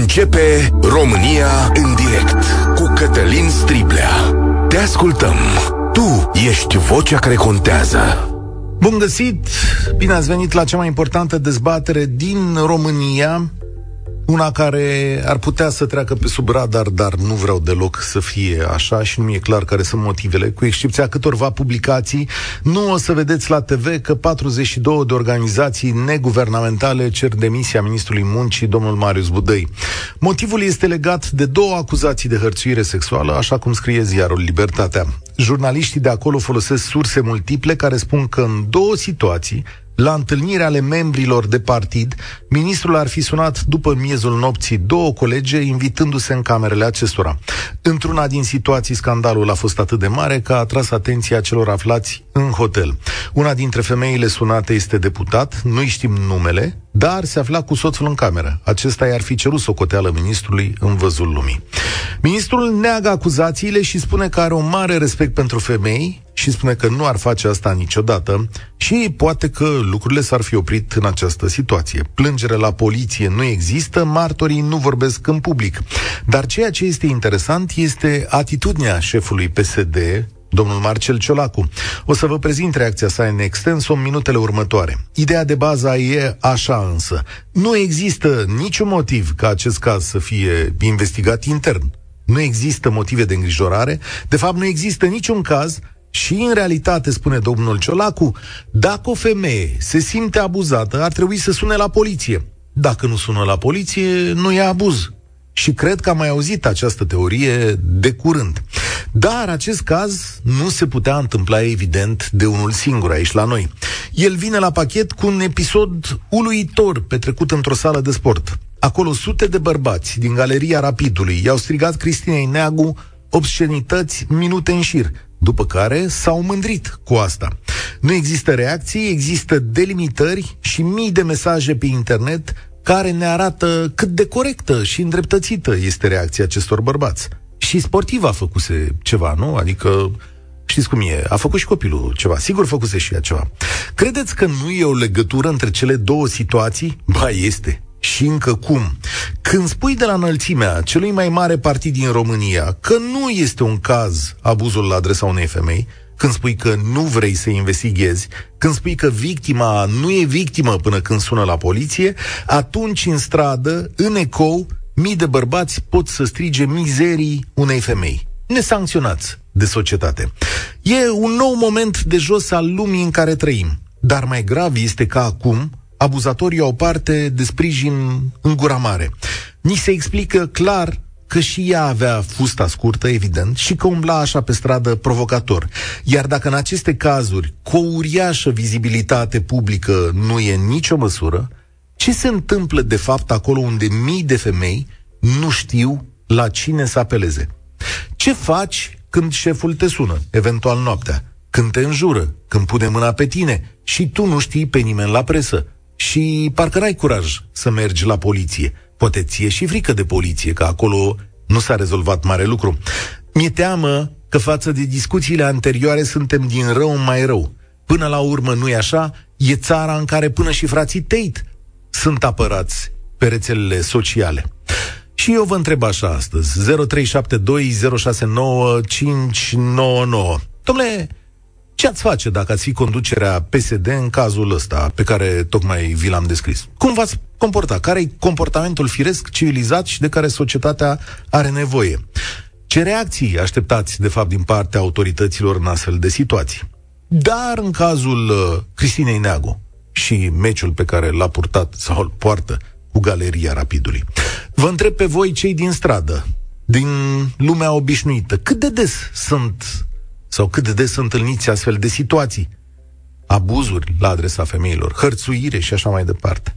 Începe România în direct cu Cătălin Striblea. Te ascultăm. Tu ești vocea care contează. Bun găsit! Bine ați venit la cea mai importantă dezbatere din România una care ar putea să treacă pe sub radar, dar nu vreau deloc să fie așa și nu mi-e clar care sunt motivele. Cu excepția câtorva publicații, nu o să vedeți la TV că 42 de organizații neguvernamentale cer demisia ministrului muncii, domnul Marius Budăi. Motivul este legat de două acuzații de hărțuire sexuală, așa cum scrie ziarul Libertatea. Jurnaliștii de acolo folosesc surse multiple care spun că în două situații la întâlnirea ale membrilor de partid, ministrul ar fi sunat după miezul nopții două colege, invitându-se în camerele acestora. Într-una din situații, scandalul a fost atât de mare că a atras atenția celor aflați în hotel. Una dintre femeile sunate este deputat, nu-i știm numele, dar se afla cu soțul în cameră. Acesta i-ar fi cerut socoteală ministrului în văzul lumii. Ministrul neagă acuzațiile și spune că are un mare respect pentru femei și spune că nu ar face asta niciodată și poate că lucrurile s-ar fi oprit în această situație. Plângere la poliție nu există, martorii nu vorbesc în public. Dar ceea ce este interesant este atitudinea șefului PSD, domnul Marcel Ciolacu. O să vă prezint reacția sa în extens în minutele următoare. Ideea de bază e așa însă. Nu există niciun motiv ca acest caz să fie investigat intern. Nu există motive de îngrijorare. De fapt, nu există niciun caz și în realitate, spune domnul Ciolacu, dacă o femeie se simte abuzată, ar trebui să sune la poliție. Dacă nu sună la poliție, nu e abuz. Și cred că am mai auzit această teorie de curând. Dar acest caz nu se putea întâmpla evident de unul singur aici la noi. El vine la pachet cu un episod uluitor petrecut într-o sală de sport. Acolo sute de bărbați din galeria Rapidului i-au strigat Cristinei Neagu obscenități minute în șir, după care s-au mândrit cu asta. Nu există reacții, există delimitări și mii de mesaje pe internet care ne arată cât de corectă și îndreptățită este reacția acestor bărbați. Și sportiv a făcuse ceva, nu? Adică Știți cum e? A făcut și copilul ceva. Sigur făcuse și ea ceva. Credeți că nu e o legătură între cele două situații? Ba, este. Și încă cum? Când spui de la înălțimea celui mai mare partid din România că nu este un caz abuzul la adresa unei femei, când spui că nu vrei să investighezi, când spui că victima nu e victimă până când sună la poliție, atunci în stradă, în ecou, mii de bărbați pot să strige mizerii unei femei, nesancționați de societate. E un nou moment de jos al lumii în care trăim. Dar mai grav este că acum abuzatorii au parte de sprijin în gura mare. Ni se explică clar că și ea avea fusta scurtă, evident, și că umbla așa pe stradă provocator. Iar dacă în aceste cazuri cu o uriașă vizibilitate publică nu e nicio măsură, ce se întâmplă de fapt acolo unde mii de femei nu știu la cine să apeleze? Ce faci când șeful te sună, eventual noaptea? Când te înjură, când pune mâna pe tine și tu nu știi pe nimeni la presă și parcă n-ai curaj să mergi la poliție. Poate ție și frică de poliție, că acolo nu s-a rezolvat mare lucru. Mi-e teamă că față de discuțiile anterioare suntem din rău în mai rău. Până la urmă, nu-i așa? E țara în care până și frații Tate sunt apărați pe rețelele sociale. Și eu vă întreb așa astăzi, 0372069599. Domnule, ce ați face dacă ați fi conducerea PSD în cazul ăsta pe care tocmai vi l-am descris? Cum v-ați comporta? Care e comportamentul firesc, civilizat și de care societatea are nevoie? Ce reacții așteptați, de fapt, din partea autorităților în astfel de situații? Dar în cazul uh, Cristinei Neagu și meciul pe care l-a purtat sau îl poartă cu Galeria Rapidului. Vă întreb pe voi, cei din stradă, din lumea obișnuită, cât de des sunt sau cât de des întâlniți astfel de situații? Abuzuri la adresa femeilor, hărțuire și așa mai departe.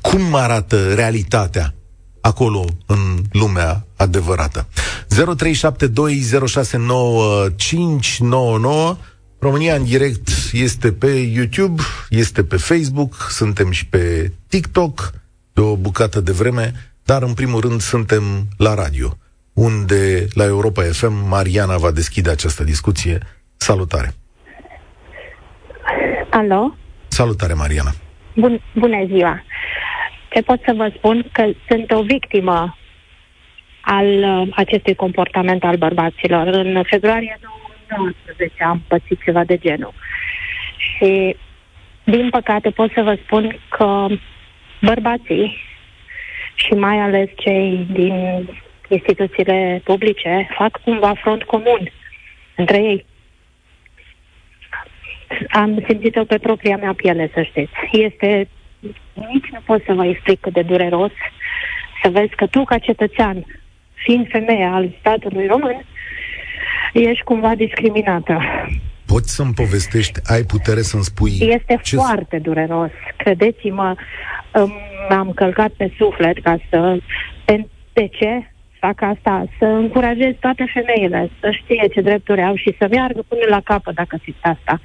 Cum arată realitatea acolo în lumea adevărată? 0372069599 România în direct este pe YouTube, este pe Facebook, suntem și pe TikTok de o bucată de vreme, dar în primul rând suntem la radio unde la Europa FM Mariana va deschide această discuție. Salutare! Alo? Salutare, Mariana! Bun, bună ziua! Ce pot să vă spun? Că sunt o victimă al uh, acestui comportament al bărbaților. În februarie 2019 am pățit ceva de genul. Și, din păcate, pot să vă spun că bărbații și mai ales cei din instituțiile publice fac cumva front comun între ei. Am simțit-o pe propria mea piele, să știți. Este, nici nu pot să vă explic cât de dureros să vezi că tu, ca cetățean, fiind femeie al statului român, ești cumva discriminată. Poți să-mi povestești, ai putere să-mi spui... Este ce... foarte dureros. Credeți-mă, m-am călcat pe suflet ca să... De ce? Fac asta, să încurajez toate femeile să știe ce drepturi au și să meargă până la capăt dacă simt asta.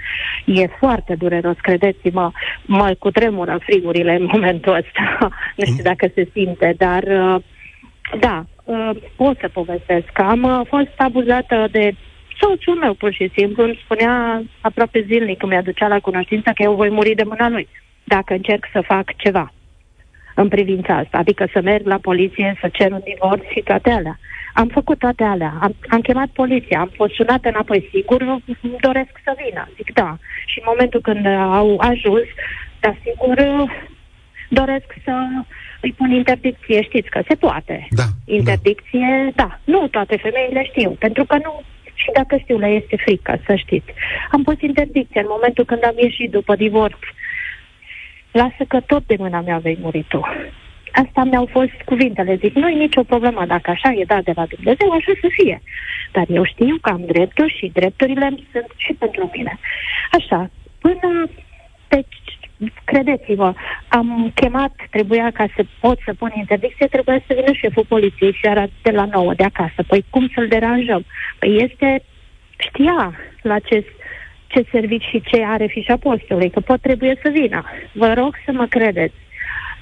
E foarte dureros, credeți-mă, mă cutremură frigurile în momentul ăsta. nu știu dacă se simte, dar uh, da, uh, pot să povestesc. Am uh, fost abuzată de soțul meu, pur și simplu, îmi spunea aproape zilnic, îmi aducea la cunoștință că eu voi muri de mâna lui dacă încerc să fac ceva în privința asta, adică să merg la poliție, să cer un divorț și toate alea. Am făcut toate alea, am, am chemat poliția, am fost sunată înapoi, sigur, doresc să vină. Zic da. Și în momentul când au ajuns, da, sigur, doresc să îi pun interdicție, știți că se poate. Da, interdicție, da. da. Nu toate femeile știu, pentru că nu și dacă știu, le este frică, să știți. Am pus interdicție în momentul când am ieșit după divorț lasă că tot de mâna mea vei muri tu. Asta mi-au fost cuvintele. Zic, nu e nicio problemă, dacă așa e dat de la Dumnezeu, așa să fie. Dar eu știu că am drepturi și drepturile sunt și pentru mine. Așa, până deci, credeți-vă, am chemat, trebuia ca să pot să pun interdicție, trebuia să vină șeful poliției seara de la 9 de acasă. Păi cum să-l deranjăm? Păi este, știa la ce ce servici și ce are fișa postului, că pot trebuie să vină. Vă rog să mă credeți.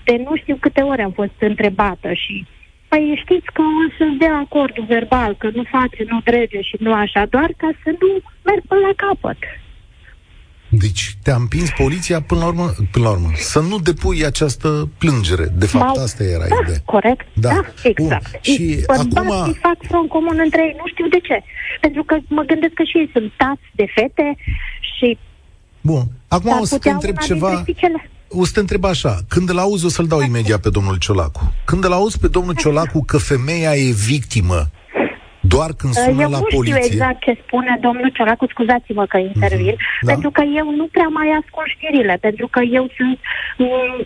De nu știu câte ori am fost întrebată și Păi știți că o să dea acordul verbal, că nu face, nu drege și nu așa, doar ca să nu merg până la capăt. Deci te-a împins poliția până la urmă, până la urmă să nu depui această plângere. De fapt, M-au... asta era da, ideea. corect. Da, da exact. Bun. Și acum... fac front comun între ei, nu știu de ce. Pentru că mă gândesc că și ei sunt tați de fete și... Bun. Acum o să te întreb ceva... O să te întreb așa, când îl auzi o să-l dau imediat pe domnul Ciolacu. Când îl auzi pe domnul Ciolacu că femeia e victimă doar când sună eu la nu poliție... știu exact ce spune domnul Ciolacu, scuzați-mă că intervin, mm-hmm. pentru că eu nu prea mai ascult știrile, pentru că eu sunt...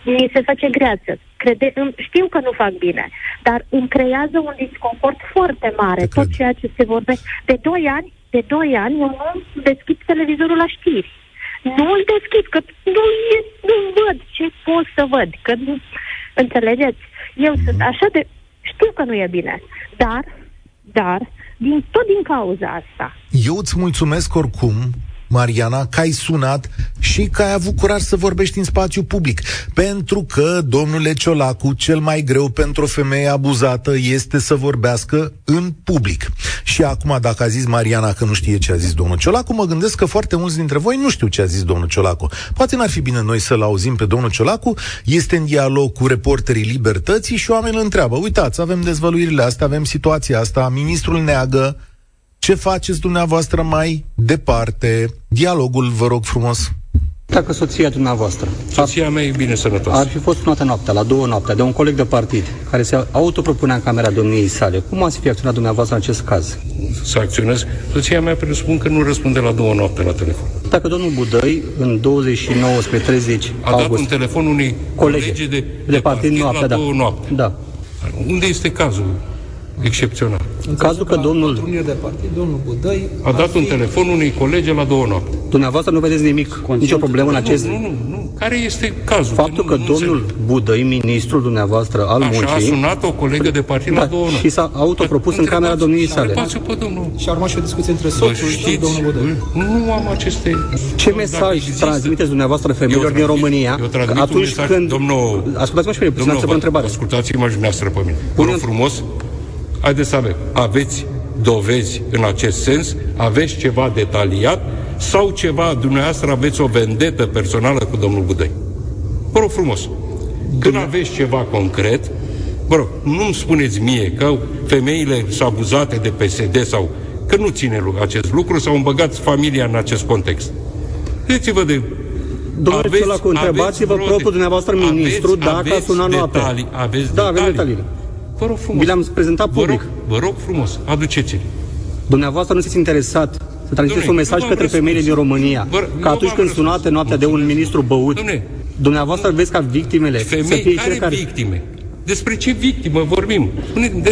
mi se face greață. Crede, știu că nu fac bine, dar îmi creează un disconfort foarte mare, Te tot cred. ceea ce se vorbește. De doi ani, de doi ani, eu nu deschid televizorul la știri. Nu îl deschid, că nu, e, nu văd ce pot să văd, că nu... Înțelegeți? Eu mm-hmm. sunt așa de... Știu că nu e bine, dar dar din, tot din cauza asta. Eu îți mulțumesc oricum Mariana, că ai sunat și că ai avut curaj să vorbești în spațiu public. Pentru că, domnule Ciolacu, cel mai greu pentru o femeie abuzată este să vorbească în public. Și acum, dacă a zis Mariana că nu știe ce a zis domnul Ciolacu, mă gândesc că foarte mulți dintre voi nu știu ce a zis domnul Ciolacu. Poate n-ar fi bine noi să-l auzim pe domnul Ciolacu, este în dialog cu reporterii Libertății și oamenii îl întreabă, uitați, avem dezvăluirile astea, avem situația asta, ministrul neagă, ce faceți dumneavoastră mai departe? Dialogul, vă rog frumos. Dacă soția dumneavoastră... Soția mea e bine sănătoasă. Ar fi fost sunată noaptea, la două noaptea, de un coleg de partid, care se autopropunea în camera domniei sale. Cum ați fi acționat dumneavoastră în acest caz? Să acționez? Soția mea presupun că nu răspunde la două noapte la telefon. Dacă domnul Budăi, în 29 spre 30 A august, dat un telefon unei colegi de, de, de partid, partid noaptea, la două da. noapte. Da. Unde este cazul? Excepțional. În cazul că domnul... de partid, domnul Budăi... A dat un telefon unui colege la două noapte. Dumneavoastră nu vedeți nimic, Conscient. nicio problemă în acest... Nu, nu, nu. Care este cazul? Faptul că, nu, domnul nu Budăi, ministrul dumneavoastră al Așa muncii... a sunat o colegă de partid da, la două noapte. Și s-a autopropus în camera domniei sale. pe domnul. Și a urmat și o discuție între soțul și domnul Budăi. Nu am aceste... Ce mesaj transmiteți dumneavoastră femeilor din România atunci când... Domnul... Ascultați-mă și pe mine, puțin să vă întrebare. Ascultați-mă și dumneavoastră pe mine. Vă frumos, Haideți să avem. Aveți dovezi în acest sens? Aveți ceva detaliat? Sau ceva, dumneavoastră aveți o vendetă personală cu domnul Budăi? Vă rog frumos. Când aveți ceva concret, Bă rog, nu-mi spuneți mie că femeile sunt abuzate de PSD sau că nu ține acest lucru sau îmbăgați familia în acest context. Vedeți-vă de Domnule aveți, Ciolacu, întrebați-vă propriul dumneavoastră ministru aveți, dacă a sunat noaptea. Detalii, aveți da, detalii. avem detaliile. Vă rog frumos. Vi le-am prezentat public. Vă rog, vă rog frumos, aduceți-le. Dumneavoastră nu sunteți interesat să transmiteți un mesaj către femeile din România, vă, că atunci când sunate noaptea de un ministru băut, Domne, dumneavoastră veți ca victimele femei să fie care, care victime? Despre ce victimă vorbim?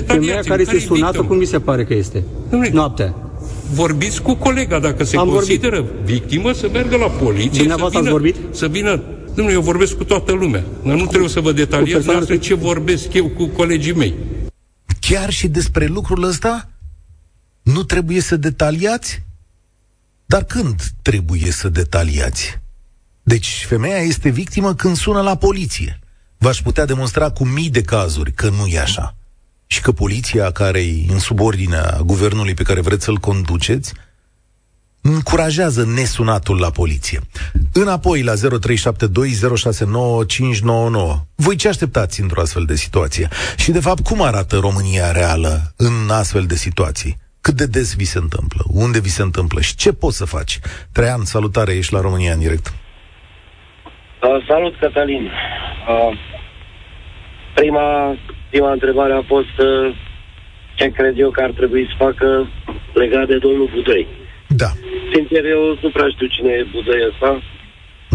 Femeia care este sunată, victimă? cum vi se pare că este? Domnule, noaptea. Vorbiți cu colega dacă se Am consideră vorbit. victimă să meargă la poliție. Dumneavoastră să vină, ați vorbit? Să vină Domnule, eu vorbesc cu toată lumea. Dar nu trebuie să vă detaliez pe... ce vorbesc eu cu colegii mei. Chiar și despre lucrul ăsta? Nu trebuie să detaliați? Dar când trebuie să detaliați? Deci, femeia este victimă când sună la poliție. V-aș putea demonstra cu mii de cazuri că nu e așa. Și că poliția care e în subordinea guvernului pe care vreți să-l conduceți încurajează nesunatul la poliție. Înapoi la 0372069599. Voi ce așteptați într-o astfel de situație? Și de fapt, cum arată România reală în astfel de situații? Cât de des vi se întâmplă? Unde vi se întâmplă? Și ce poți să faci? Traian, salutare, ești la România în direct. Uh, salut, Cătălin. Uh, prima, prima întrebare a fost uh, ce cred eu că ar trebui să facă legat de domnul Budăi. Da. Sincer, eu nu prea știu cine e Budăi ăsta.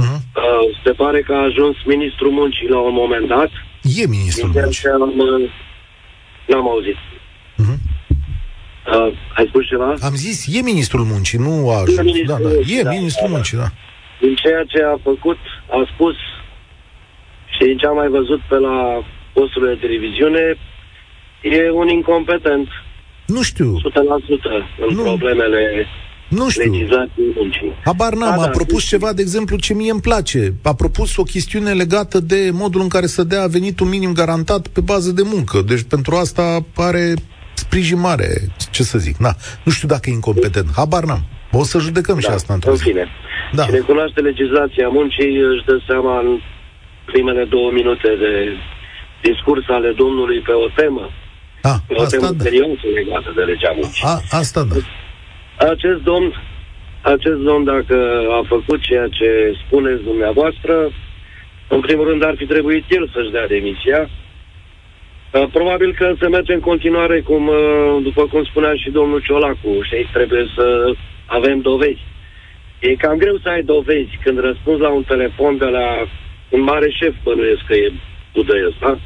Uh-huh. Uh, se pare că a ajuns ministrul muncii la un moment dat. E ministrul muncii. Am, uh, n-am auzit. Uh-huh. Uh, ai spus ceva? Am zis, e ministrul muncii, nu a ajuns. Da, da. E da, ministrul da, muncii, da. Din ceea ce a făcut, a spus și din ce am mai văzut pe la posturile de televiziune, e un incompetent. Nu știu. 100% în nu. problemele nu știu. muncii. Habar n-am, da, a da, propus da, ceva, de exemplu, ce mie îmi place. A propus o chestiune legată de modul în care să dea venitul minim garantat pe bază de muncă. Deci pentru asta are sprijin mare, ce să zic. Na, nu știu dacă e incompetent. Habar n-am. O să judecăm da, și asta într-o zi. Fine. Da. Cine cunoaște legislația muncii își dă seama în primele două minute de discurs ale domnului pe o temă. A, pe o asta temă da. serioasă legată de legea muncii. A, asta da. Acest domn, acest domn, dacă a făcut ceea ce spuneți dumneavoastră, în primul rând ar fi trebuit el să-și dea demisia. Probabil că se merge în continuare, cum, după cum spunea și domnul Ciolacu, și trebuie să avem dovezi. E cam greu să ai dovezi când răspunzi la un telefon de la un mare șef, bănuiesc că e Budăi ăsta.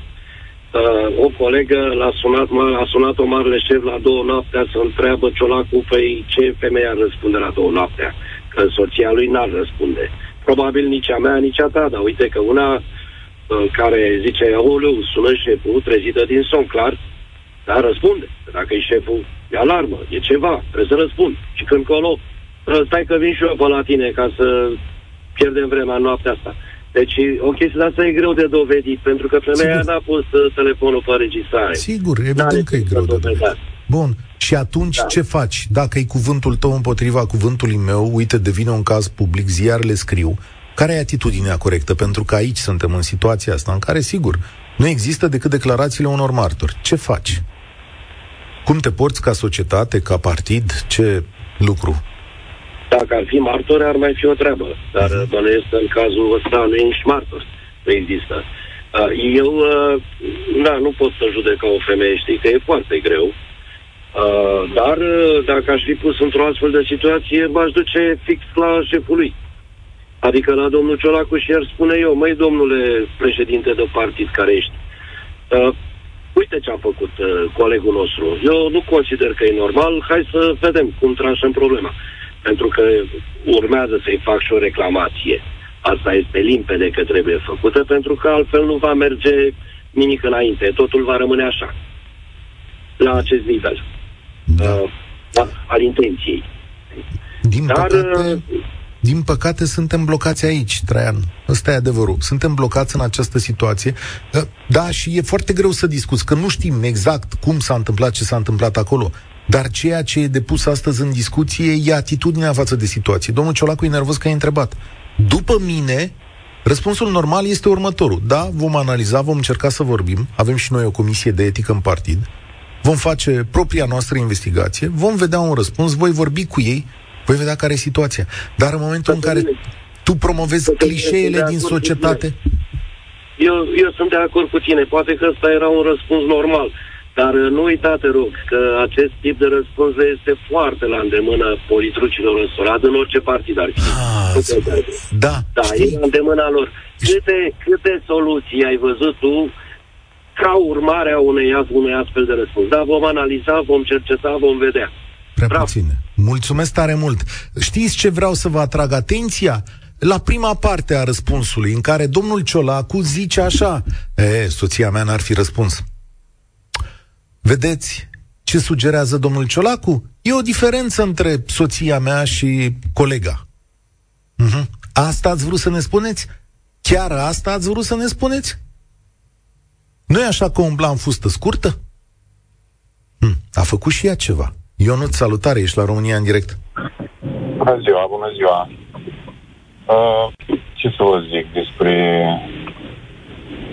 Uh, o colegă l-a sunat, a sunat o mare șef la două noaptea să întreabă Ciolacu, păi ce femeie ar răspunde la două noaptea? Că soția lui n-ar răspunde. Probabil nici a mea, nici a ta, dar uite că una uh, care zice, aoleu, sună șeful, trezită din somn, clar, dar răspunde. Dacă e șeful, e alarmă, e ceva, trebuie să răspund. Și când colo, stai că vin și eu pe la tine ca să pierdem vremea în noaptea asta. Deci o chestie de asta e greu de dovedit, pentru că femeia Sigur. n-a pus uh, telefonul pe registrare. Sigur, evident că e greu de dovedit. Bun, și atunci da. ce faci? Dacă e cuvântul tău împotriva cuvântului meu, uite, devine un caz public, ziarele scriu, care e atitudinea corectă? Pentru că aici suntem în situația asta în care, sigur, nu există decât declarațiile unor martori. Ce faci? Cum te porți ca societate, ca partid? Ce lucru dacă ar fi martori, ar mai fi o treabă. Dar uh-huh. bănuiesc în cazul ăsta nu e nici martor. Nu există. Uh, eu, uh, da, nu pot să judec ca o femeie, știi că e foarte greu. Uh, dar dacă aș fi pus într-o astfel de situație, m-aș duce fix la șeful lui. Adică la domnul Ciolacu și ar spune eu, măi domnule președinte de partid care ești, uh, uite ce a făcut uh, colegul nostru. Eu nu consider că e normal, hai să vedem cum tranșăm problema pentru că urmează să-i fac și o reclamație. Asta este limpede că trebuie făcută, pentru că altfel nu va merge nimic înainte. Totul va rămâne așa, la acest nivel, da. uh, al intenției. Din Dar, păcate, uh, din păcate, suntem blocați aici, Traian. Ăsta e adevărul. Suntem blocați în această situație. Uh, da, și e foarte greu să discuți, că nu știm exact cum s-a întâmplat, ce s-a întâmplat acolo. Dar ceea ce e depus astăzi în discuție e atitudinea față de situație. Domnul Ciolacu e nervos că e întrebat. După mine, Răspunsul normal este următorul. Da, vom analiza, vom încerca să vorbim, avem și noi o comisie de etică în partid, vom face propria noastră investigație, vom vedea un răspuns, voi vorbi cu ei, voi vedea care e situația. Dar în momentul în care tu promovezi clișeele din societate... Eu, eu sunt de acord cu tine. Poate că ăsta era un răspuns normal. Dar uh, nu uita, te rog, că acest tip de răspuns este foarte la îndemână politrucilor însurat în orice partid ar fi. Ah, da, da știi? e la îndemâna lor. Câte, câte soluții ai văzut tu ca urmare a unei, unei astfel de răspuns? Da, vom analiza, vom cerceta, vom vedea. Prea Bravo. puțin. Mulțumesc tare mult. Știți ce vreau să vă atrag atenția? La prima parte a răspunsului, în care domnul Ciolacu zice așa, e, soția mea n-ar fi răspuns. Vedeți ce sugerează domnul Ciolacu? E o diferență între soția mea și colega. Uh-huh. Asta ați vrut să ne spuneți? Chiar asta ați vrut să ne spuneți? nu e așa că umbla în fustă scurtă? Hm, a făcut și ea ceva. Ionut, salutare, ești la România în direct. Bună ziua, bună ziua. Uh, ce să vă zic despre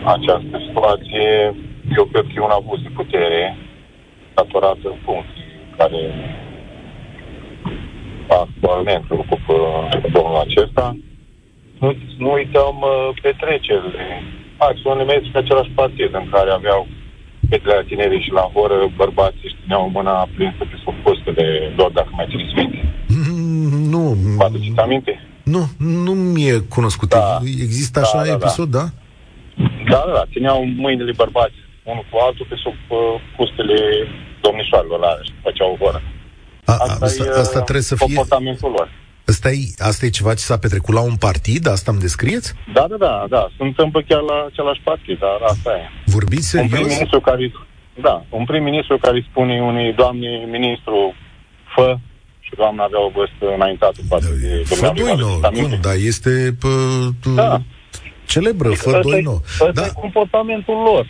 această situație? Eu cred că e un abuz de putere datorată în funcții care actualmente ocupă domnul acesta. Nu, nu uităm uh, petrecerile. Acțiunile mele pe același partid în care aveau fetele tinerii și la horă bărbații și țineau mâna prinsă pe sub de lor, dacă mai țineți minte. Mm, nu. Vă aduceți aminte? Nu, nu mi-e cunoscut. Da. Există așa da, da, episod, da? Da, da, da. Țineau mâinile bărbați unul cu altul pe sub uh, pustele domnișoarelor la și făceau o horă. A, asta, asta, e, asta trebuie să fie... Comportamentul lor. Asta e, asta e ceva ce s-a petrecut la un partid? Asta îmi descrieți? Da, da, da, da. Se întâmplă chiar la același partid, dar asta e. Vorbiți serios? Un prim-ministru care, da, un prim-ministru care spune unui doamne ministru fă și doamna avea o vârstă înaintată față da, de Fădoino, cum, da, este pă, da. celebră, Fădoino. Ăsta da. e comportamentul lor.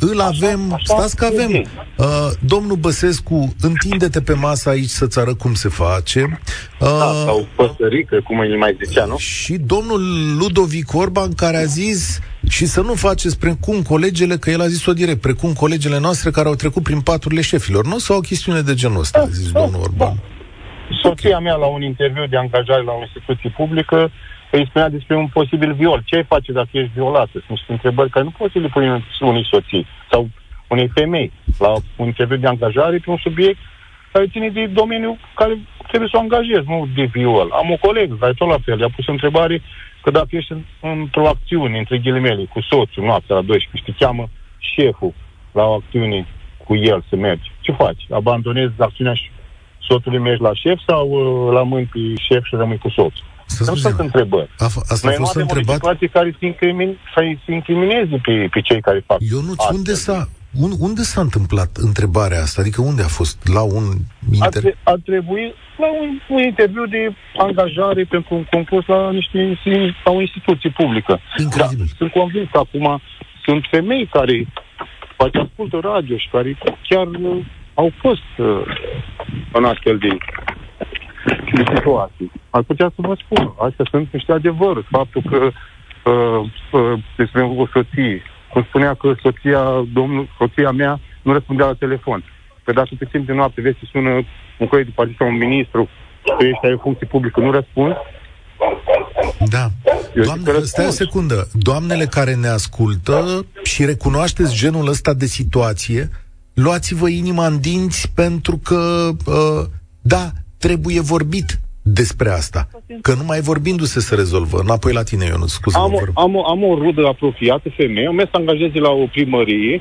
Îl avem, așa, stați că avem. Uh, domnul Băsescu, întinde-te pe masă aici să-ți arăt cum se face. Uh, da, sau păsărică, cum îi mai zicea, nu? Și domnul Ludovic Orban, care a zis și să nu faceți precum colegele, că el a zis-o direct, precum colegele noastre care au trecut prin paturile șefilor, nu? Sau o chestiune de genul ăsta, da, a zis da, domnul Orban. Da. Soția okay. mea, la un interviu de angajare la o instituție publică, îi spunea despre un posibil viol. Ce ai face dacă ești violată? Sunt niște întrebări care nu poți să le pui unei soții sau unei femei la un interviu de angajare pe un subiect care ține de domeniul care trebuie să o angajezi, nu de viol. Am o colegă care tot la fel, i-a pus întrebare că dacă ești într-o acțiune, între ghilimele, cu soțul noaptea la 12, și te cheamă șeful la o acțiune cu el să mergi, ce faci? Abandonezi acțiunea și soțului mergi la șef sau uh, la mâini pe șef și rămâi cu soțul? Nu sunt întrebări. A, asta Noi a fost întrebat? situație care să, incrimin, să incrimineze pe, pe cei care fac Eu nu unde s-a, un, unde s-a întâmplat întrebarea asta? Adică unde a fost? La un inter... A, a trebuit la un, un interviu de angajare pentru un concurs la niște la o instituție publică. Incredibil. Da, sunt convins că acum sunt femei care poate ascultă radio și care chiar uh, au fost uh, în astfel de de situații. Ar putea să vă spun. Astea sunt niște adevăruri. Faptul că uh, uh, despre o soție, cum spunea că soția, domnul, soția mea nu răspundea la telefon. Pe dacă pe timp de noapte vezi să sună un coleg de partid sau un ministru, că ești ai o funcție publică, nu răspunzi, da. Doamne, stai o secundă. Doamnele care ne ascultă și recunoașteți genul ăsta de situație, luați-vă inima în dinți pentru că, uh, da, trebuie vorbit despre asta. Că numai vorbindu-se se rezolvă. Înapoi la tine, eu nu scuze am, am, am o rudă apropiată, femeie, am mers să angajeze la o primărie,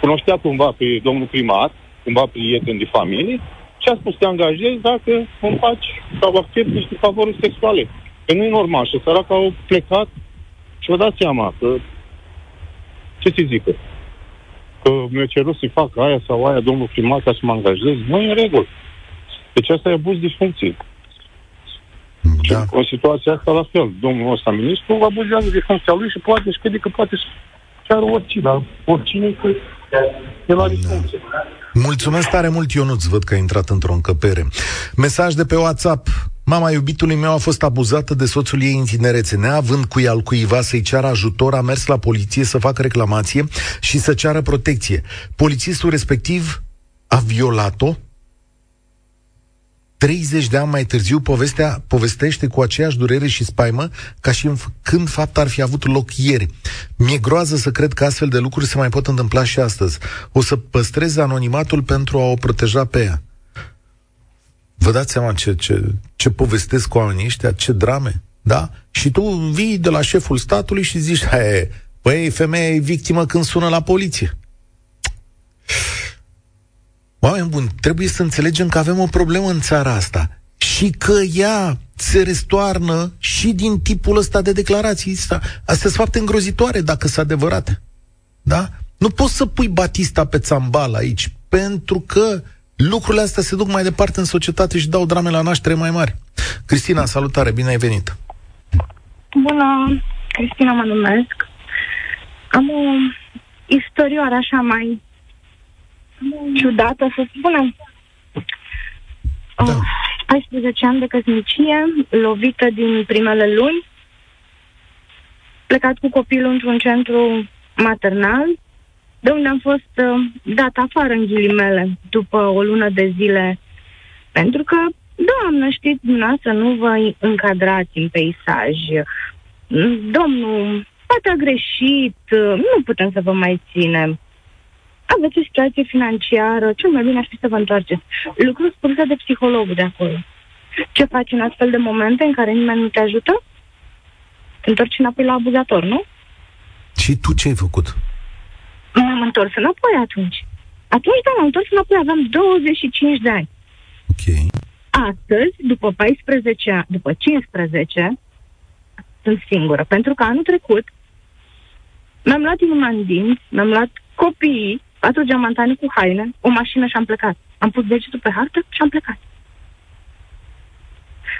cunoștea cumva pe domnul primar, cumva prieten de familie, și a spus, te angajezi dacă îmi faci sau accept niște favoruri sexuale. Că nu e normal. Și săraca au plecat și vă dați seama că ce să zică? Că mi-a cerut să fac aia sau aia domnul primar ca să mă angajez. Nu e în regulă. Deci asta e abuz de funcție. Da. Și în situația asta la fel. Domnul ăsta ministru abuzează de funcția lui și poate și crede că poate să chiar oricine, dar oricine că el are da. funcție. Mulțumesc tare mult, Ionuț, văd că a intrat într-o încăpere. Mesaj de pe WhatsApp. Mama iubitului meu a fost abuzată de soțul ei în tinerețe. Neavând cui al cuiva să-i ceară ajutor, a mers la poliție să facă reclamație și să ceară protecție. Polițistul respectiv a violat-o 30 de ani mai târziu, povestea povestește cu aceeași durere și spaimă ca și când fapt ar fi avut loc ieri. Mi-e groază să cred că astfel de lucruri se mai pot întâmpla și astăzi. O să păstrez anonimatul pentru a o proteja pe ea. Vă dați seama ce, ce, ce povestesc cu oamenii ăștia, ce drame, da? Și tu vii de la șeful statului și zici, hai, păi, femeia e victimă când sună la poliție. Oameni buni, trebuie să înțelegem că avem o problemă în țara asta și că ea se restoarnă și din tipul ăsta de declarații. Astea sunt fapte îngrozitoare, dacă sunt adevărate. Da? Nu poți să pui Batista pe țambal aici, pentru că lucrurile astea se duc mai departe în societate și dau drame la naștere mai mari. Cristina, salutare, bine ai venit! Bună, Cristina mă numesc. Am o istorioară așa mai ciudată, să spunem. Da. 14 ani de căsnicie, lovită din primele luni, plecat cu copilul într-un centru maternal, de unde am fost uh, dat afară în ghilimele după o lună de zile, pentru că, doamnă, știți, dumneavoastră nu vă încadrați în peisaj. Domnul, poate a greșit, nu putem să vă mai ținem aveți o situație financiară, cel mai bine ar fi să vă întoarceți. Lucruri spuse de psihologul de acolo. Ce faci în astfel de momente în care nimeni nu te ajută? Te întorci înapoi la abuzator, nu? Și tu ce ai făcut? M-am întors înapoi atunci. Atunci, da, m-am întors înapoi, aveam 25 de ani. Ok. Astăzi, după 14 ani, după 15, sunt singură. Pentru că anul trecut mi-am luat inima în dinți, mi-am luat copiii, patru geamantane cu haine, o mașină și am plecat. Am pus degetul pe hartă și am plecat.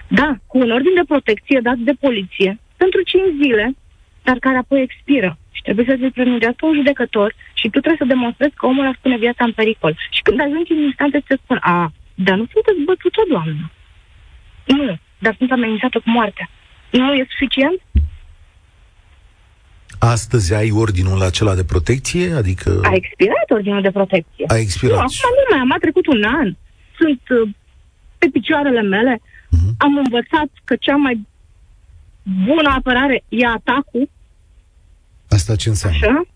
Da, cu un ordin de protecție dat de poliție pentru 5 zile, dar care apoi expiră. Și trebuie să se prelungească un judecător și tu trebuie să demonstrezi că omul a spune viața în pericol. Și când ajungi în instanță, ți spun, a, dar nu sunteți bătută, doamnă. Nu, dar sunt amenințată cu moartea. Nu e suficient? Astăzi ai ordinul acela de protecție? Adică... A expirat ordinul de protecție. A expirat. Nu, acum nu mai am. A trecut un an. Sunt uh, pe picioarele mele. Uh-huh. Am învățat că cea mai bună apărare e atacul. Asta ce înseamnă? Așa?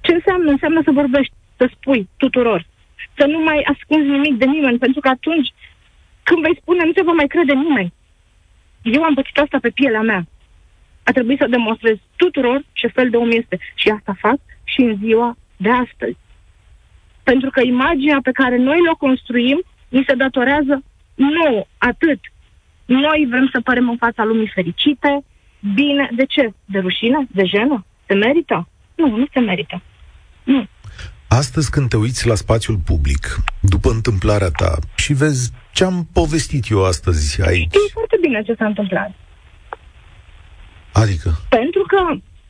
Ce înseamnă? Înseamnă să vorbești, să spui tuturor. Să nu mai ascunzi nimic de nimeni, pentru că atunci când vei spune, nu te va mai crede nimeni. Eu am pățit asta pe pielea mea a trebuit să demonstrez tuturor ce fel de om este. Și asta fac și în ziua de astăzi. Pentru că imaginea pe care noi o construim ni se datorează nouă, atât. Noi vrem să părem în fața lumii fericite, bine, de ce? De rușine? De jenă? Se merită? Nu, nu se merită. Nu. Astăzi când te uiți la spațiul public, după întâmplarea ta, și vezi ce am povestit eu astăzi aici... Știi foarte bine ce s-a întâmplat. Adică? Pentru că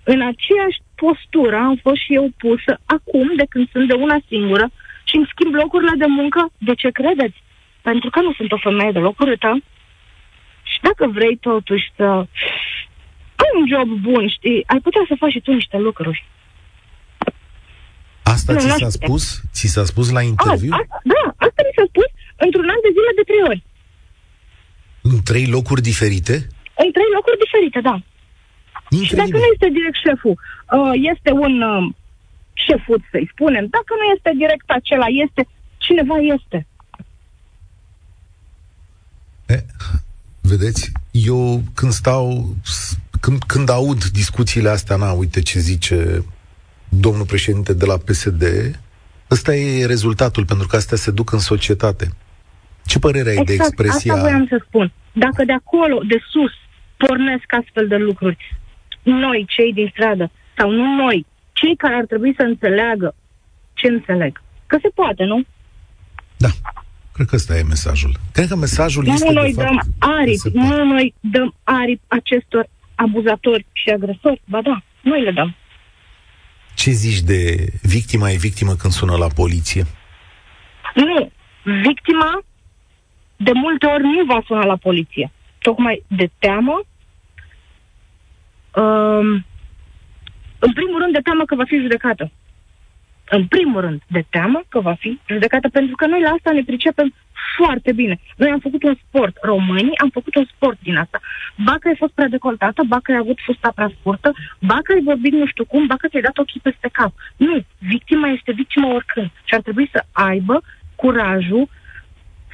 în aceeași postură am fost și eu pusă acum, de când sunt de una singură, și îmi schimb locurile de muncă. De ce credeți? Pentru că nu sunt o femeie de locurită. Și dacă vrei totuși să ai un job bun, știi, ai putea să faci și tu niște lucruri. Asta nu, ți s-a spus? Ți s-a spus la interviu? A, a, da, asta mi s-a spus într-un an de zile de trei ori. În trei locuri diferite? În trei locuri diferite, da. Incredibil. Și dacă nu este direct șeful, uh, este un uh, șefut, să-i spunem. Dacă nu este direct acela, este cineva este. E, vedeți, eu când stau, când, când aud discuțiile astea, na, uite ce zice domnul președinte de la PSD, ăsta e rezultatul, pentru că astea se duc în societate. Ce părere ai exact, de expresia... asta voiam să spun. Dacă de acolo, de sus, pornesc astfel de lucruri, noi, cei din stradă, sau nu noi, cei care ar trebui să înțeleagă ce înțeleg. Că se poate, nu? Da. Cred că ăsta e mesajul. Cred că mesajul nu este, noi de dăm fapt, aripi, nu noi dăm aripi acestor abuzatori și agresori. Ba da, noi le dăm. Ce zici de victima e victimă când sună la poliție? Nu. Victima de multe ori nu va suna la poliție. Tocmai de teamă. Um, în primul rând, de teamă că va fi judecată. În primul rând, de teamă că va fi judecată, pentru că noi la asta ne pricepem foarte bine. Noi am făcut un sport. Românii am făcut un sport din asta. Ba că ai fost prea decoltată, ba că ai avut fusta prea scurtă, ba că ai vorbit nu știu cum, ba că ți-ai dat ochii peste cap. Nu, victima este victima oricând. Și ar trebui să aibă curajul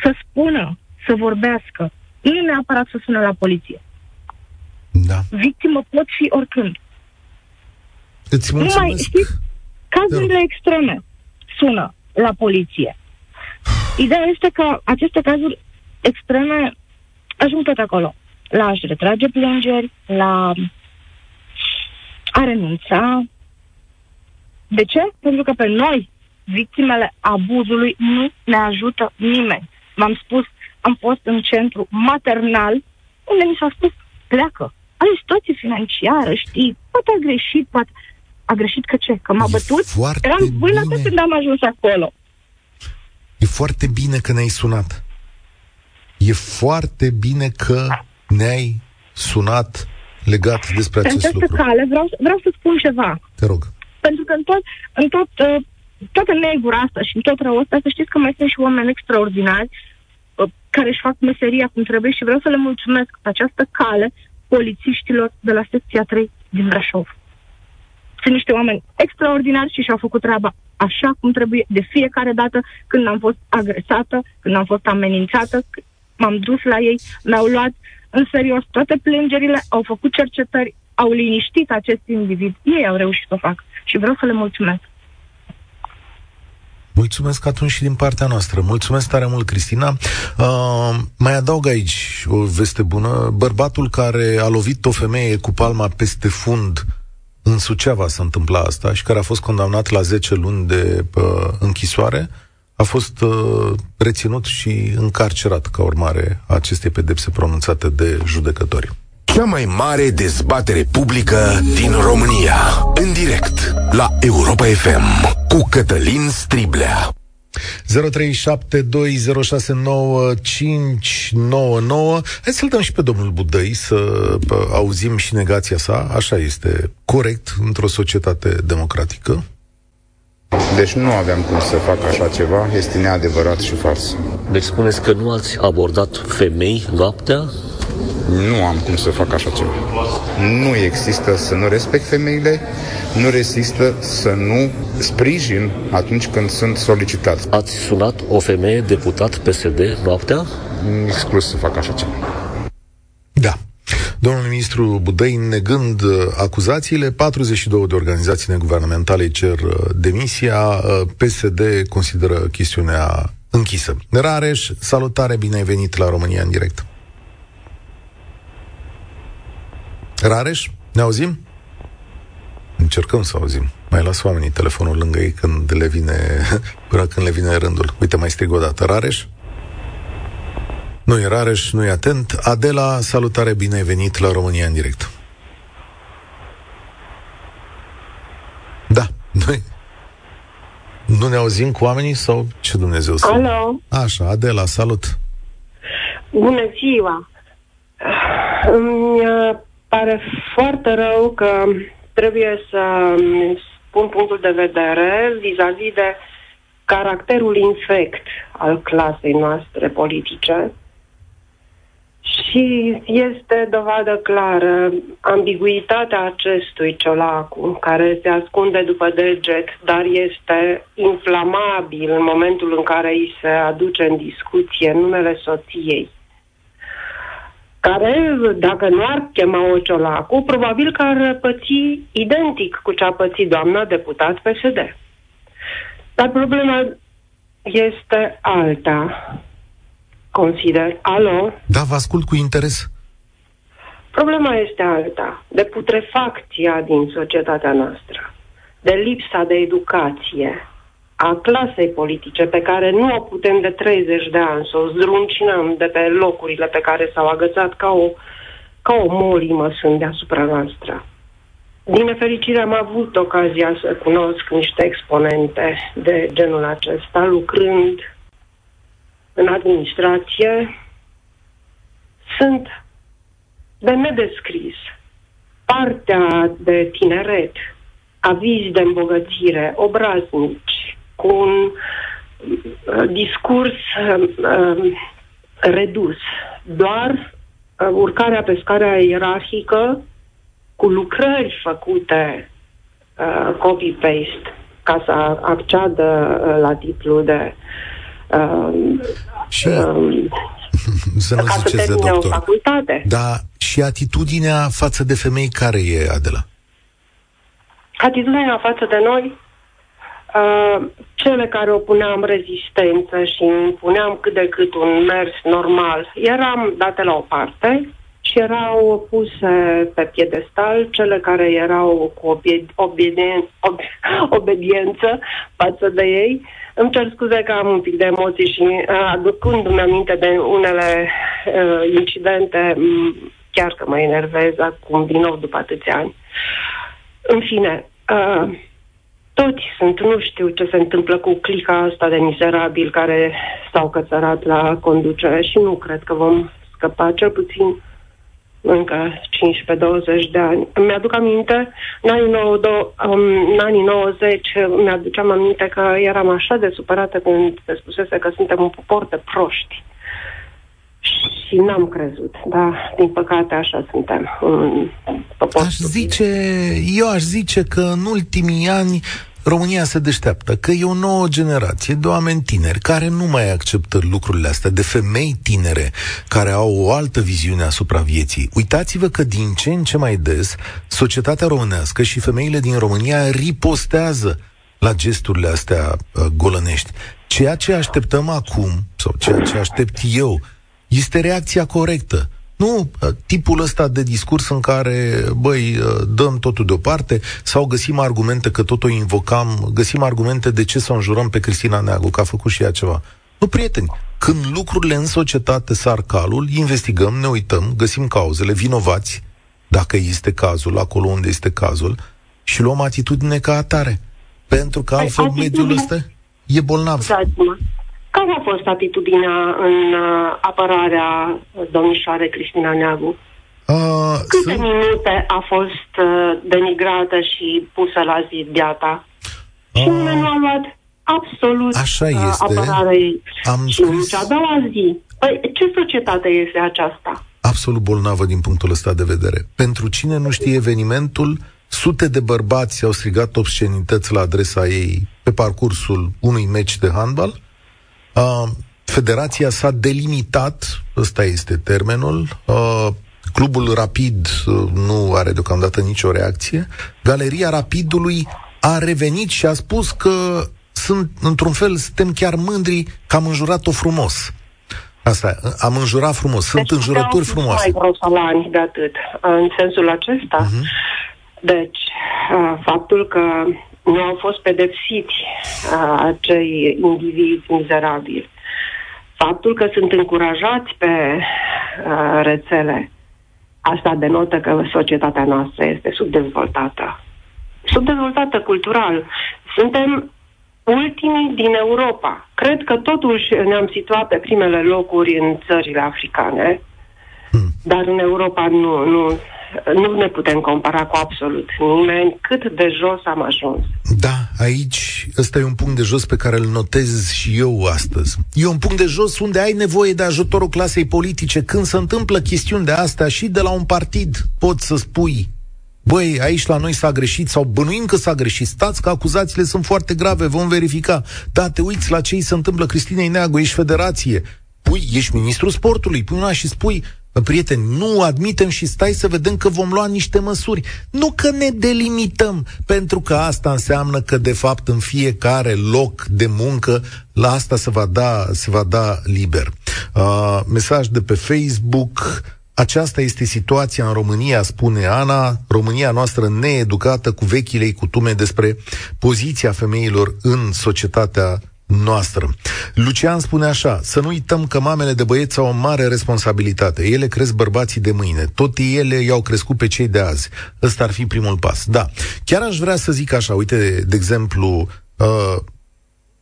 să spună, să vorbească. Nu neapărat să sună la poliție. Da. Victimă pot fi oricând. Îți mulțumesc. Numai, știți, cazurile extreme sună la poliție. Ideea este că aceste cazuri extreme ajung tot acolo. La a-și retrage plângeri, la a renunța. De ce? Pentru că pe noi, victimele abuzului, nu ne ajută nimeni. V-am spus, am fost în centru maternal, unde mi s-a spus, pleacă. Are situație financiară, știi, poate a greșit, poate... A greșit că ce? Că m-a bătut? Eram vânătă când am ajuns acolo. E foarte bine că ne-ai sunat. E foarte bine că ne-ai sunat legat despre acest Pe lucru. cale vreau, vreau să spun ceva. Te rog. Pentru că în tot, în tot uh, toată negura asta și în tot răul ăsta, să știți că mai sunt și oameni extraordinari uh, care își fac meseria cum trebuie și vreau să le mulțumesc pe această cale polițiștilor de la secția 3 din Brașov. Sunt niște oameni extraordinari și și-au făcut treaba așa cum trebuie de fiecare dată când am fost agresată, când am fost amenințată, m-am dus la ei, mi-au luat în serios toate plângerile, au făcut cercetări, au liniștit acest individ. Ei au reușit să o fac și vreau să le mulțumesc. Mulțumesc atunci și din partea noastră. Mulțumesc tare mult, Cristina. Uh, mai adaug aici o veste bună. Bărbatul care a lovit o femeie cu palma peste fund în Suceava s-a întâmplat asta și care a fost condamnat la 10 luni de uh, închisoare, a fost uh, reținut și încarcerat ca urmare a acestei pedepse pronunțate de judecători. Cea mai mare dezbatere publică din România. În direct la Europa FM cu Cătălin Striblea. 0372069599. Hai să-l dăm și pe domnul Budăi să auzim și negația sa. Așa este corect într-o societate democratică? Deci nu aveam cum să fac așa ceva, este neadevărat și fals. Deci spuneți că nu ați abordat femei noaptea? Nu am cum să fac așa ceva. Nu există să nu respect femeile, nu rezistă să nu sprijin atunci când sunt solicitat. Ați sunat o femeie deputat PSD noaptea? Exclus să fac așa ceva. Da. Domnul ministru Budăi, negând uh, acuzațiile, 42 de organizații neguvernamentale cer uh, demisia, uh, PSD consideră chestiunea închisă. Rareș, salutare, bine ai venit la România în direct. Rareș, ne auzim? Încercăm să auzim. Mai las oamenii telefonul lângă ei când le vine, până când le vine rândul. Uite, mai strig o dată. Rareș? Nu e Rareș, nu e atent. Adela, salutare, bine ai venit la România în direct. Da, noi nu ne auzim cu oamenii sau ce Dumnezeu să... Alo. Așa, Adela, salut. Bună ziua. Îmi uh, pare foarte rău că trebuie să spun punctul de vedere vis-a-vis de caracterul infect al clasei noastre politice și este dovadă clară ambiguitatea acestui ciolacu care se ascunde după deget, dar este inflamabil în momentul în care îi se aduce în discuție numele soției care, dacă nu ar chema o ciolacu, probabil că ar păți identic cu ce a pățit doamna deputat PSD. Dar problema este alta, consider. Alo? Da, vă ascult cu interes. Problema este alta, de putrefacția din societatea noastră, de lipsa de educație, a clasei politice pe care nu o putem de 30 de ani să o zdruncinăm de pe locurile pe care s-au agățat ca o, ca o molimă sunt deasupra noastră. Din nefericire am avut ocazia să cunosc niște exponente de genul acesta, lucrând în administrație sunt de nedescris. Partea de tineret, avizi de îmbogățire, obraznici, cu un uh, discurs uh, uh, redus, doar uh, urcarea pe scara ierarhică cu lucrări făcute uh, copy-paste ca să acceadă uh, la titlul de uh, și uh, să nu ca ziceți să de termine o doctor. facultate. Da, și atitudinea față de femei care e, Adela? Atitudinea față de noi, uh, cele care opuneam rezistență și impuneam cât de cât un mers normal, eram date la o parte și erau puse pe piedestal cele care erau cu obie- obedien- ob- obediență față de ei. Îmi cer scuze că am un pic de emoții și uh, aducându-mi aminte de unele uh, incidente, m- chiar că mă enervez acum din nou după atâția ani. În fine, uh, toți sunt, nu știu ce se întâmplă cu clica asta de mizerabil care s-au cățărat la conducere și nu cred că vom scăpa, cel puțin încă 15-20 de ani. Mi-aduc aminte, în anii, 9, um, în anii 90, mi-aduceam aminte că eram așa de supărată când se spusese că suntem un popor de proști. Și n-am crezut, da, din păcate așa suntem. Un popor Aș zice, eu aș zice că în ultimii ani România se deșteaptă, că e o nouă generație de oameni tineri care nu mai acceptă lucrurile astea, de femei tinere care au o altă viziune asupra vieții. Uitați-vă că din ce în ce mai des societatea românească și femeile din România ripostează la gesturile astea uh, golănești. Ceea ce așteptăm acum, sau ceea ce aștept eu, este reacția corectă. Nu uh, tipul ăsta de discurs în care, băi, uh, dăm totul deoparte sau găsim argumente că tot o invocam, găsim argumente de ce să o înjurăm pe Cristina Neagu, că a făcut și ea ceva. Nu, prieteni, când lucrurile în societate sar calul, investigăm, ne uităm, găsim cauzele, vinovați, dacă este cazul, acolo unde este cazul, și luăm atitudine ca atare. Pentru că altfel atitudine- mediul ăsta e bolnav. Scuzați-mă. Care a fost atitudinea în uh, apărarea domnișoarei Cristina Neagu? Uh, Câte sunt... minute a fost uh, denigrată și pusă la zi beata? Uh, și nimeni nu a luat absolut Așa uh, este. apărarea ei. Am și în scris- cea a doua zi. Păi, ce societate este aceasta? absolut bolnavă din punctul ăsta de vedere. Pentru cine nu știe evenimentul, sute de bărbați au strigat obscenități la adresa ei pe parcursul unui meci de handbal. Uh, federația s-a delimitat, ăsta este termenul, uh, clubul Rapid uh, nu are deocamdată nicio reacție. Galeria Rapidului a revenit și a spus că sunt, într-un fel, suntem chiar mândri că am înjurat-o frumos. Asta, am înjurat frumos. Sunt Deci, înjurături puteau fi frumoase. mai grosolani de atât, în sensul acesta. Mhm. Deci, uh, faptul că nu au fost pedepsiți uh, acei indivizi mizerabili, faptul că sunt încurajați pe uh, rețele, asta denotă că societatea noastră este subdezvoltată. Subdezvoltată cultural. Suntem ultimii din Europa. Cred că totuși ne-am situat pe primele locuri în țările africane, dar în Europa nu, nu, nu ne putem compara cu absolut nimeni cât de jos am ajuns. Da, aici ăsta e un punct de jos pe care îl notez și eu astăzi. E un punct de jos unde ai nevoie de ajutorul clasei politice. Când se întâmplă chestiuni de astea și de la un partid, poți să spui Băi, aici la noi s-a greșit sau bănuim că s-a greșit. Stați că acuzațiile sunt foarte grave, vom verifica. Da, te uiți la ce îi se întâmplă Cristinei Neagu, ești federație. Pui, ești ministrul sportului, pui una și spui, prieteni, nu admitem și stai să vedem că vom lua niște măsuri. Nu că ne delimităm, pentru că asta înseamnă că, de fapt, în fiecare loc de muncă, la asta se va da, se va da liber. Uh, mesaj de pe Facebook, aceasta este situația în România, spune Ana, România noastră needucată cu vechile cutume despre poziția femeilor în societatea noastră. Lucian spune așa, să nu uităm că mamele de băieți au o mare responsabilitate. Ele cresc bărbații de mâine. Tot ele i-au crescut pe cei de azi. Ăsta ar fi primul pas. Da. Chiar aș vrea să zic așa, uite, de, de exemplu, uh,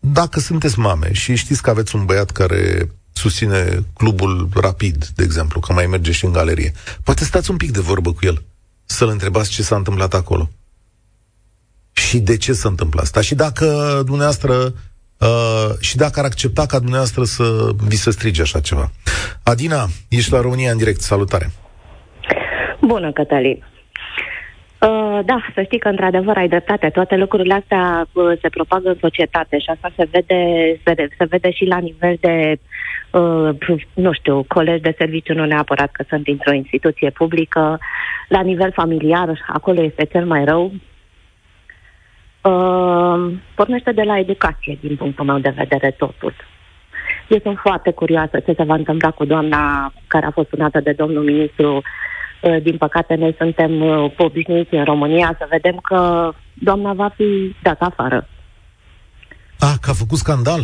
dacă sunteți mame și știți că aveți un băiat care susține clubul Rapid, de exemplu, că mai merge și în galerie. Poate stați un pic de vorbă cu el, să-l întrebați ce s-a întâmplat acolo. Și de ce s-a întâmplat asta. Și dacă dumneavoastră Uh, și dacă ar accepta ca dumneavoastră să vi se strige așa ceva. Adina, ești la România în direct. Salutare! Bună, Cătălin! Uh, da, să știi că într-adevăr ai dreptate. Toate lucrurile astea uh, se propagă în societate și asta se vede, se, se vede și la nivel de, uh, nu știu, colegi de serviciu, nu neapărat că sunt dintr-o instituție publică, la nivel familiar, acolo este cel mai rău. Uh, pornește de la educație, din punctul meu de vedere, totul. Eu sunt foarte curioasă ce se va întâmpla cu doamna care a fost sunată de domnul ministru Uh, din păcate, noi suntem uh, obișnuiți în România să vedem că doamna va fi dată afară. Ah, că a făcut scandal?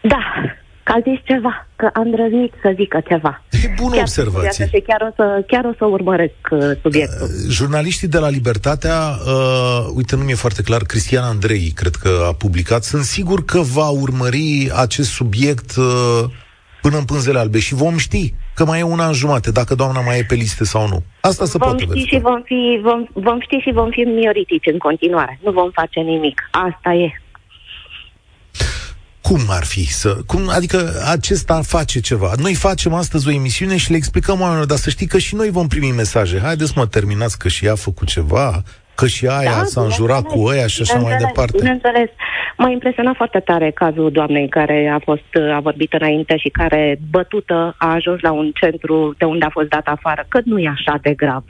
Da, că a zis ceva, că a îndrăznit să zică ceva. E bună chiar observație. Și chiar o să, chiar o să urmăresc uh, subiectul. Uh, jurnaliștii de la Libertatea, uh, uite, nu mi-e foarte clar, Cristian Andrei, cred că a publicat, sunt sigur că va urmări acest subiect uh, până în pânzele albe și vom ști că mai e un an jumate, dacă doamna mai e pe liste sau nu. Asta se vom poate ști și vom, fi, vom, vom ști și vom fi mioritici în continuare. Nu vom face nimic. Asta e. Cum ar fi să... Cum, adică acesta face ceva. Noi facem astăzi o emisiune și le explicăm oamenilor, dar să știi că și noi vom primi mesaje. Haideți mă, terminați că și ea a făcut ceva, că și aia da, s-a înjurat cu ăia și așa mai departe. Bineînțeles. M-a impresionat foarte tare cazul doamnei care a fost a vorbit înainte și care, bătută, a ajuns la un centru de unde a fost dat afară, că nu e așa de grav.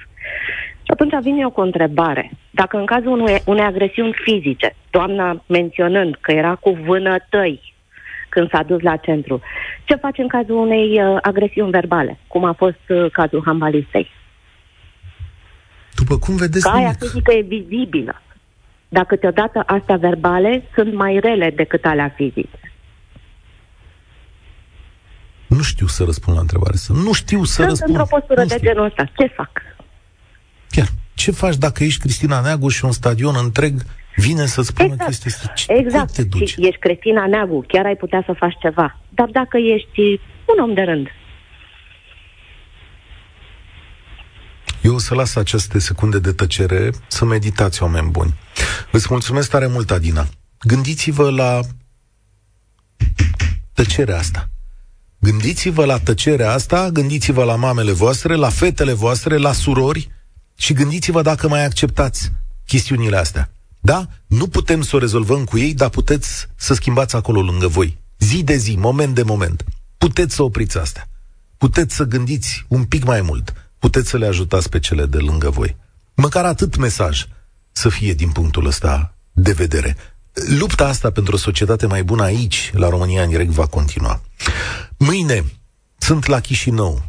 Și atunci vine o întrebare. Dacă în cazul unei, unei agresiuni fizice, doamna menționând că era cu vânătăi când s-a dus la centru, ce face în cazul unei uh, agresiuni verbale, cum a fost uh, cazul hambalistei? După cum vedeți, Că aia fizică e vizibilă. Dar câteodată astea verbale sunt mai rele decât alea fizice. Nu știu să răspund la întrebare. Să nu știu să sunt răspund. într-o postură de genul ăsta. Ce fac? Chiar. Ce faci dacă ești Cristina Neagu și un stadion întreg vine să spună exact. chestia asta? Ce, exact. te duci? Și ești Cristina Neagu, chiar ai putea să faci ceva. Dar dacă ești un om de rând, Eu o să las aceste secunde de tăcere să meditați, oameni buni. Îți mulțumesc tare mult, Adina. Gândiți-vă la tăcerea asta. Gândiți-vă la tăcerea asta, gândiți-vă la mamele voastre, la fetele voastre, la surori și gândiți-vă dacă mai acceptați chestiunile astea. Da? Nu putem să o rezolvăm cu ei, dar puteți să schimbați acolo lângă voi. Zi de zi, moment de moment. Puteți să opriți asta. Puteți să gândiți un pic mai mult puteți să le ajutați pe cele de lângă voi. Măcar atât mesaj să fie din punctul ăsta de vedere. Lupta asta pentru o societate mai bună aici, la România în direct, va continua. Mâine sunt la Chișinău.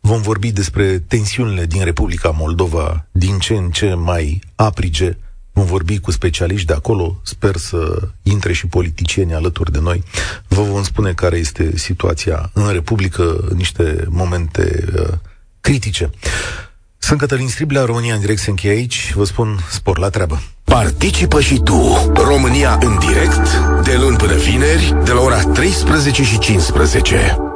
Vom vorbi despre tensiunile din Republica Moldova, din ce în ce mai aprige. Vom vorbi cu specialiști de acolo. Sper să intre și politicieni alături de noi. Vă vom spune care este situația în Republică, în niște momente uh, critice. Sunt Cătălin Striblea, România în direct se încheie aici. Vă spun spor la treabă. Participă și tu, România în direct, de luni până vineri, de la ora 13 și 15.